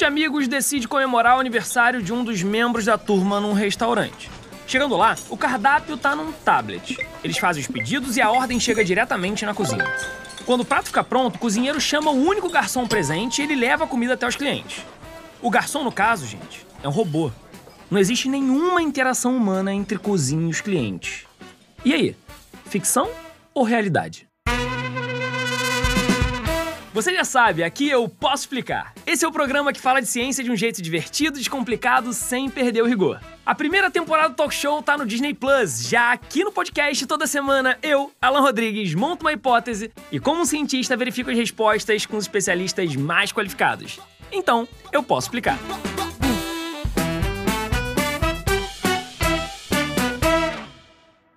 de amigos decide comemorar o aniversário de um dos membros da turma num restaurante. Chegando lá, o cardápio tá num tablet. Eles fazem os pedidos e a ordem chega diretamente na cozinha. Quando o prato fica pronto, o cozinheiro chama o único garçom presente e ele leva a comida até os clientes. O garçom, no caso, gente, é um robô. Não existe nenhuma interação humana entre cozinha e os clientes. E aí, ficção ou realidade? Você já sabe, aqui eu posso explicar. Esse é o programa que fala de ciência de um jeito divertido, descomplicado, sem perder o rigor. A primeira temporada do Talk Show tá no Disney Plus. Já aqui no podcast, toda semana, eu, Alan Rodrigues, monto uma hipótese e, como um cientista, verifico as respostas com os especialistas mais qualificados. Então, eu posso explicar.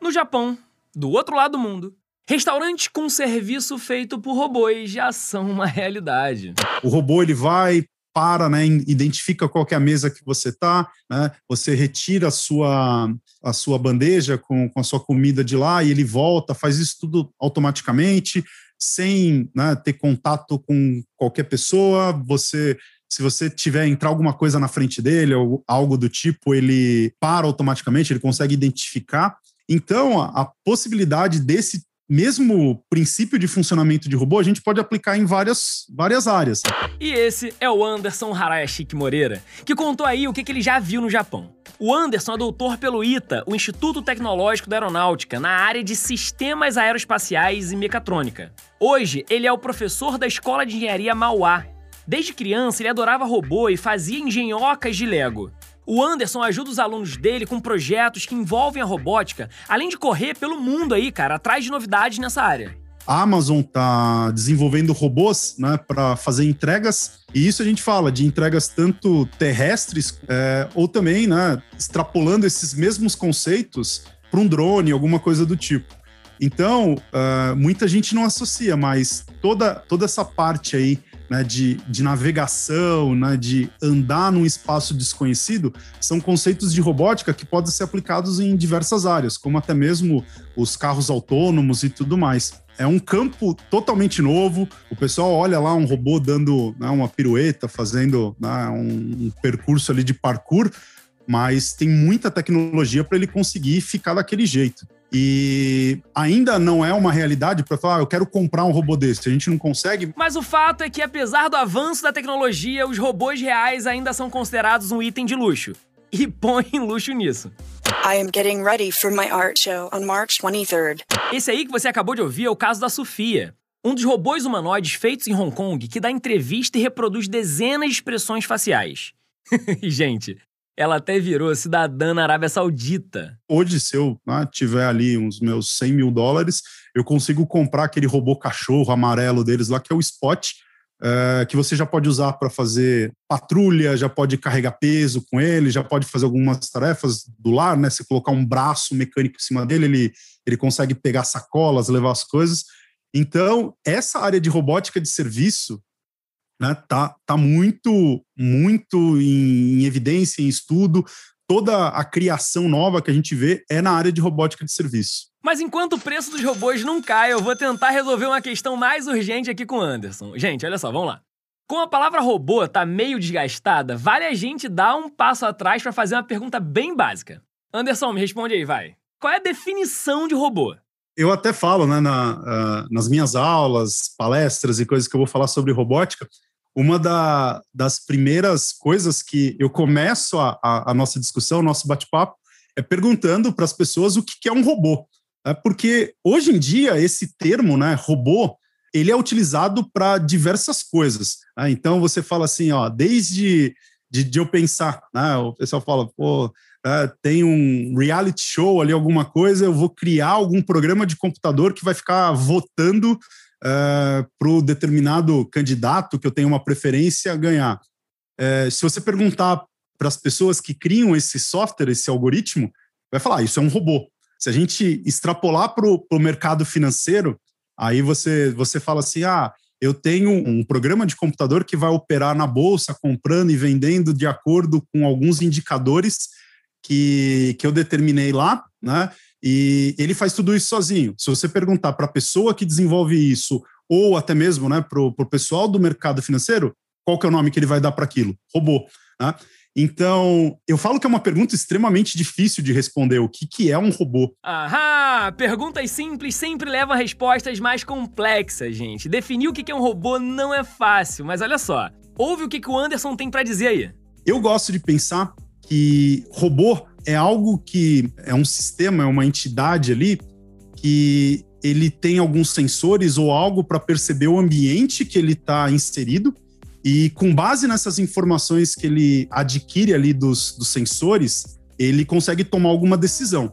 No Japão, do outro lado do mundo, Restaurantes com serviço feito por robôs já são uma realidade. O robô ele vai, para, né, identifica qual é a mesa que você está, né, você retira a sua, a sua bandeja com, com a sua comida de lá e ele volta, faz isso tudo automaticamente, sem né, ter contato com qualquer pessoa. Você, se você tiver entrar alguma coisa na frente dele ou algo do tipo, ele para automaticamente, ele consegue identificar. Então, a, a possibilidade desse mesmo princípio de funcionamento de robô a gente pode aplicar em várias, várias áreas. E esse é o Anderson Harayashiki Moreira, que contou aí o que, que ele já viu no Japão. O Anderson é doutor pelo ITA, o Instituto Tecnológico da Aeronáutica, na área de sistemas aeroespaciais e mecatrônica. Hoje, ele é o professor da Escola de Engenharia Mauá. Desde criança, ele adorava robô e fazia engenhocas de Lego. O Anderson ajuda os alunos dele com projetos que envolvem a robótica, além de correr pelo mundo aí, cara, atrás de novidades nessa área. A Amazon está desenvolvendo robôs né, para fazer entregas, e isso a gente fala de entregas tanto terrestres é, ou também né, extrapolando esses mesmos conceitos para um drone, alguma coisa do tipo. Então, uh, muita gente não associa, mas toda, toda essa parte aí né, de, de navegação, né, de andar num espaço desconhecido, são conceitos de robótica que podem ser aplicados em diversas áreas, como até mesmo os carros autônomos e tudo mais. É um campo totalmente novo. O pessoal olha lá um robô dando né, uma pirueta, fazendo né, um, um percurso ali de parkour, mas tem muita tecnologia para ele conseguir ficar daquele jeito. E ainda não é uma realidade para falar, ah, eu quero comprar um robô desse. A gente não consegue. Mas o fato é que, apesar do avanço da tecnologia, os robôs reais ainda são considerados um item de luxo. E põe luxo nisso. I am getting ready for my art show on March 23rd. Esse aí que você acabou de ouvir é o caso da Sofia, um dos robôs humanoides feitos em Hong Kong que dá entrevista e reproduz dezenas de expressões faciais. Gente, ela até virou cidadã na Arábia Saudita. Hoje, se eu né, tiver ali uns meus 100 mil dólares, eu consigo comprar aquele robô cachorro amarelo deles lá, que é o Spot, é, que você já pode usar para fazer patrulha, já pode carregar peso com ele, já pode fazer algumas tarefas do lar, né? Se colocar um braço mecânico em cima dele, ele, ele consegue pegar sacolas, levar as coisas. Então, essa área de robótica de serviço né, tá, tá muito, muito em, em evidência, em estudo. Toda a criação nova que a gente vê é na área de robótica de serviço. Mas enquanto o preço dos robôs não cai, eu vou tentar resolver uma questão mais urgente aqui com o Anderson. Gente, olha só, vamos lá. Como a palavra robô tá meio desgastada, vale a gente dar um passo atrás para fazer uma pergunta bem básica. Anderson, me responde aí, vai. Qual é a definição de robô? Eu até falo, né, na, uh, nas minhas aulas, palestras e coisas que eu vou falar sobre robótica, uma da, das primeiras coisas que eu começo a, a, a nossa discussão, nosso bate-papo, é perguntando para as pessoas o que, que é um robô. É porque hoje em dia esse termo, né, robô, ele é utilizado para diversas coisas. Né? Então você fala assim, ó, desde de, de eu pensar, né, o pessoal fala, pô, é, tem um reality show ali, alguma coisa, eu vou criar algum programa de computador que vai ficar votando é, para o determinado candidato que eu tenho uma preferência ganhar. Uh, se você perguntar para as pessoas que criam esse software, esse algoritmo, vai falar: ah, isso é um robô. Se a gente extrapolar para o mercado financeiro, aí você, você fala assim: ah, eu tenho um programa de computador que vai operar na bolsa, comprando e vendendo de acordo com alguns indicadores que, que eu determinei lá, né? E ele faz tudo isso sozinho. Se você perguntar para a pessoa que desenvolve isso, ou até mesmo né, para o pessoal do mercado financeiro, qual que é o nome que ele vai dar para aquilo? Robô. Né? Então, eu falo que é uma pergunta extremamente difícil de responder. O que, que é um robô? Ahá! Perguntas simples sempre levam a respostas mais complexas, gente. Definir o que é um robô não é fácil, mas olha só. Ouve o que o Anderson tem para dizer aí. Eu gosto de pensar que robô é algo que é um sistema, é uma entidade ali que ele tem alguns sensores ou algo para perceber o ambiente que ele está inserido e com base nessas informações que ele adquire ali dos, dos sensores, ele consegue tomar alguma decisão.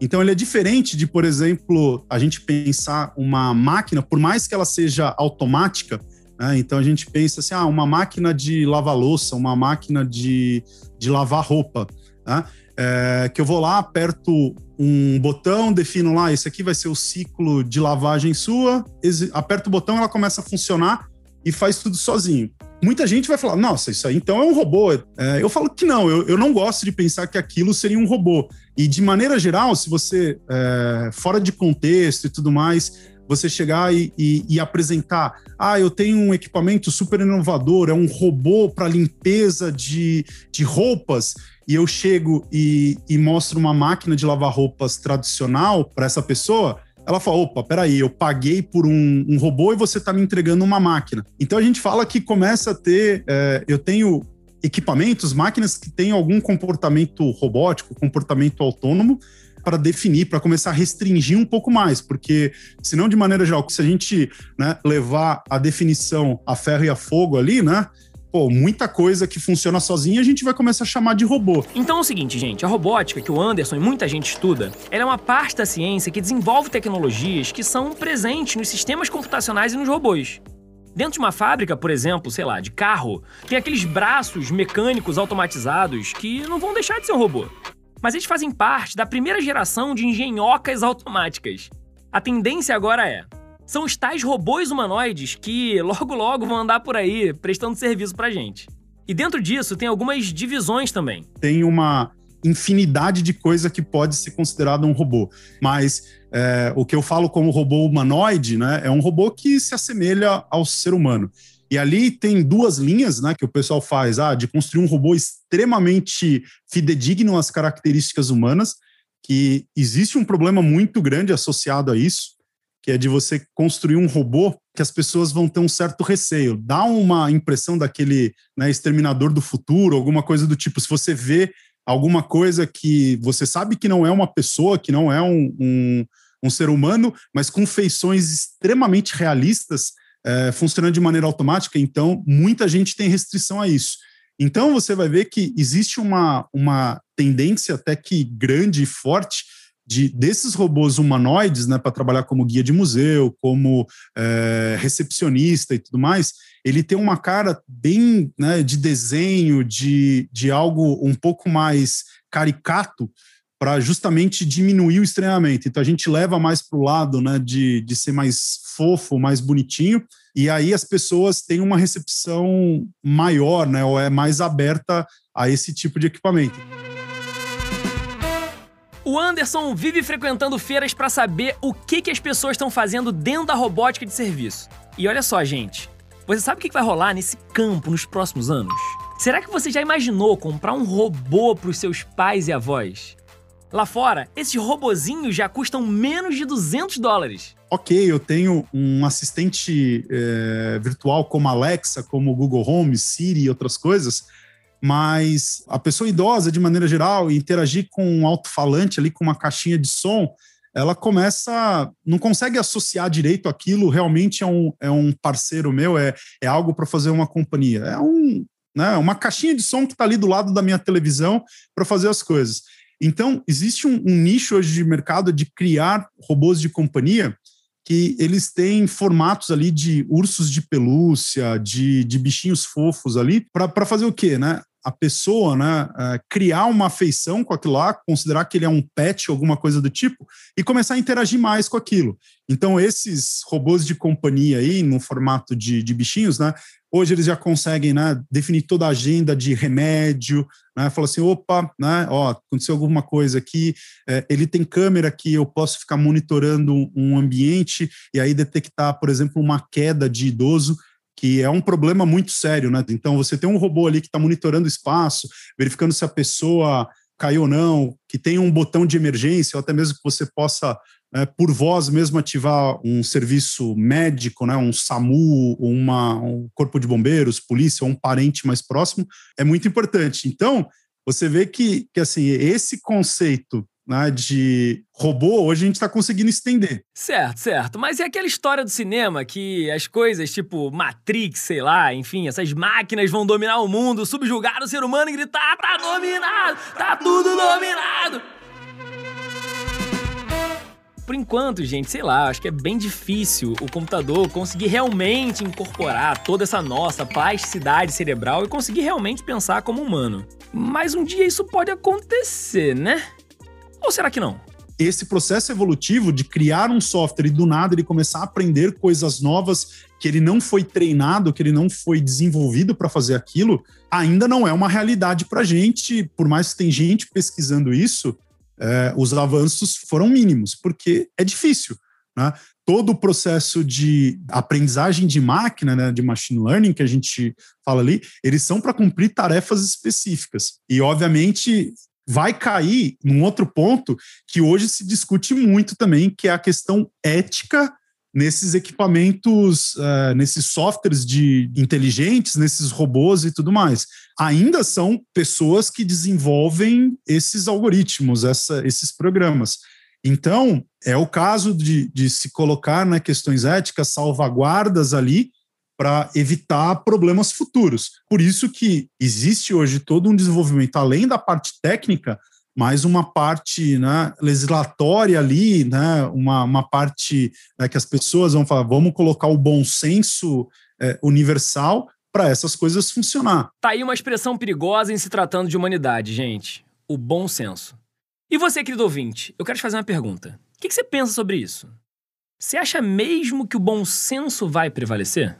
Então ele é diferente de, por exemplo, a gente pensar uma máquina, por mais que ela seja automática, né? então a gente pensa assim, ah, uma máquina de lavar louça, uma máquina de, de lavar roupa, né? É, que eu vou lá, aperto um botão, defino lá, esse aqui vai ser o ciclo de lavagem sua, aperto o botão, ela começa a funcionar e faz tudo sozinho. Muita gente vai falar, nossa, isso aí então é um robô. É, eu falo que não, eu, eu não gosto de pensar que aquilo seria um robô. E de maneira geral, se você, é, fora de contexto e tudo mais, você chegar e, e, e, apresentar, ah, eu tenho um equipamento super inovador, é um robô para limpeza de, de roupas, e eu chego e, e mostro uma máquina de lavar roupas tradicional para essa pessoa, ela fala: opa, peraí, eu paguei por um, um robô e você está me entregando uma máquina. Então a gente fala que começa a ter. É, eu tenho equipamentos, máquinas que têm algum comportamento robótico, comportamento autônomo, para definir, para começar a restringir um pouco mais, porque senão, de maneira geral, se a gente né, levar a definição a ferro e a fogo ali, né? Pô, muita coisa que funciona sozinha a gente vai começar a chamar de robô. Então é o seguinte, gente, a robótica que o Anderson e muita gente estuda, ela é uma parte da ciência que desenvolve tecnologias que são presentes nos sistemas computacionais e nos robôs. Dentro de uma fábrica, por exemplo, sei lá, de carro, tem aqueles braços mecânicos automatizados que não vão deixar de ser um robô. Mas eles fazem parte da primeira geração de engenhocas automáticas. A tendência agora é são os tais robôs humanoides que logo logo vão andar por aí prestando serviço pra gente. E dentro disso tem algumas divisões também. Tem uma infinidade de coisa que pode ser considerado um robô, mas é, o que eu falo como robô humanoide, né, é um robô que se assemelha ao ser humano. E ali tem duas linhas, né, que o pessoal faz, ah, de construir um robô extremamente fidedigno às características humanas, que existe um problema muito grande associado a isso, que é de você construir um robô que as pessoas vão ter um certo receio. Dá uma impressão daquele né, exterminador do futuro, alguma coisa do tipo. Se você vê alguma coisa que você sabe que não é uma pessoa, que não é um, um, um ser humano, mas com feições extremamente realistas, é, funcionando de maneira automática, então muita gente tem restrição a isso. Então você vai ver que existe uma, uma tendência até que grande e forte de, desses robôs humanoides, né, para trabalhar como guia de museu, como é, recepcionista e tudo mais, ele tem uma cara bem né, de desenho, de, de algo um pouco mais caricato, para justamente diminuir o estranhamento. Então a gente leva mais para o lado né, de, de ser mais fofo, mais bonitinho, e aí as pessoas têm uma recepção maior, né, ou é mais aberta a esse tipo de equipamento. O Anderson vive frequentando feiras para saber o que, que as pessoas estão fazendo dentro da robótica de serviço. E olha só, gente, você sabe o que vai rolar nesse campo nos próximos anos? Será que você já imaginou comprar um robô para os seus pais e avós? Lá fora, esses robozinhos já custam menos de 200 dólares. Ok, eu tenho um assistente é, virtual como Alexa, como Google Home, Siri e outras coisas, mas a pessoa idosa, de maneira geral, interagir com um alto-falante ali, com uma caixinha de som, ela começa, não consegue associar direito aquilo, realmente é um, é um parceiro meu, é, é algo para fazer uma companhia. É um, né, uma caixinha de som que está ali do lado da minha televisão para fazer as coisas. Então, existe um, um nicho hoje de mercado de criar robôs de companhia que eles têm formatos ali de ursos de pelúcia, de, de bichinhos fofos ali, para fazer o quê, né? A pessoa, né, é, criar uma afeição com aquilo lá, considerar que ele é um pet, alguma coisa do tipo, e começar a interagir mais com aquilo. Então, esses robôs de companhia aí, no formato de, de bichinhos, né, Hoje eles já conseguem né, definir toda a agenda de remédio, né? Fala assim, opa, né, ó, aconteceu alguma coisa aqui, é, ele tem câmera que eu posso ficar monitorando um ambiente e aí detectar, por exemplo, uma queda de idoso que é um problema muito sério, né? Então você tem um robô ali que está monitorando o espaço, verificando se a pessoa caiu ou não, que tem um botão de emergência, ou até mesmo que você possa, né, por voz mesmo, ativar um serviço médico, né, um SAMU, uma, um corpo de bombeiros, polícia, ou um parente mais próximo, é muito importante. Então, você vê que, que assim, esse conceito né, de robô, hoje a gente está conseguindo estender. Certo, certo. Mas e aquela história do cinema que as coisas tipo Matrix, sei lá, enfim, essas máquinas vão dominar o mundo, subjugar o ser humano e gritar: tá dominado, tá tudo dominado. Por enquanto, gente, sei lá, acho que é bem difícil o computador conseguir realmente incorporar toda essa nossa plasticidade cerebral e conseguir realmente pensar como humano. Mas um dia isso pode acontecer, né? Ou será que não? Esse processo evolutivo de criar um software e do nada ele começar a aprender coisas novas que ele não foi treinado, que ele não foi desenvolvido para fazer aquilo, ainda não é uma realidade para gente. Por mais que tem gente pesquisando isso, é, os avanços foram mínimos, porque é difícil. Né? Todo o processo de aprendizagem de máquina, né, de machine learning que a gente fala ali, eles são para cumprir tarefas específicas. E, obviamente, vai cair num outro ponto que hoje se discute muito também, que é a questão ética nesses equipamentos, uh, nesses softwares de inteligentes, nesses robôs e tudo mais. Ainda são pessoas que desenvolvem esses algoritmos, essa, esses programas. Então, é o caso de, de se colocar né, questões éticas, salvaguardas ali, para evitar problemas futuros. Por isso que existe hoje todo um desenvolvimento, além da parte técnica, mais uma parte né, legislatória ali, né, uma, uma parte né, que as pessoas vão falar, vamos colocar o bom senso é, universal para essas coisas funcionar. Tá aí uma expressão perigosa em se tratando de humanidade, gente. O bom senso. E você, querido ouvinte, eu quero te fazer uma pergunta. O que, que você pensa sobre isso? Você acha mesmo que o bom senso vai prevalecer?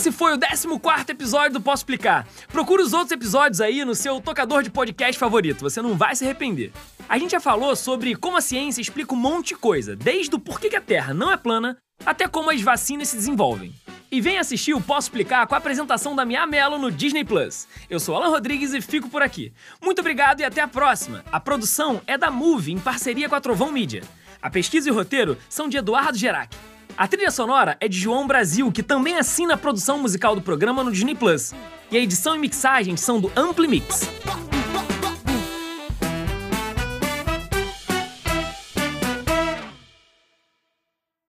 Esse foi o 14 episódio do Posso Explicar. Procure os outros episódios aí no seu tocador de podcast favorito, você não vai se arrepender. A gente já falou sobre como a ciência explica um monte de coisa, desde o porquê que a Terra não é plana até como as vacinas se desenvolvem. E vem assistir o Posso Explicar com a apresentação da Mia Mello no Disney Plus. Eu sou Alan Rodrigues e fico por aqui. Muito obrigado e até a próxima. A produção é da Move em parceria com a Trovão Mídia. A pesquisa e o roteiro são de Eduardo Gerac. A trilha sonora é de João Brasil, que também assina a produção musical do programa no Disney Plus. E a edição e mixagem são do Ampli Mix.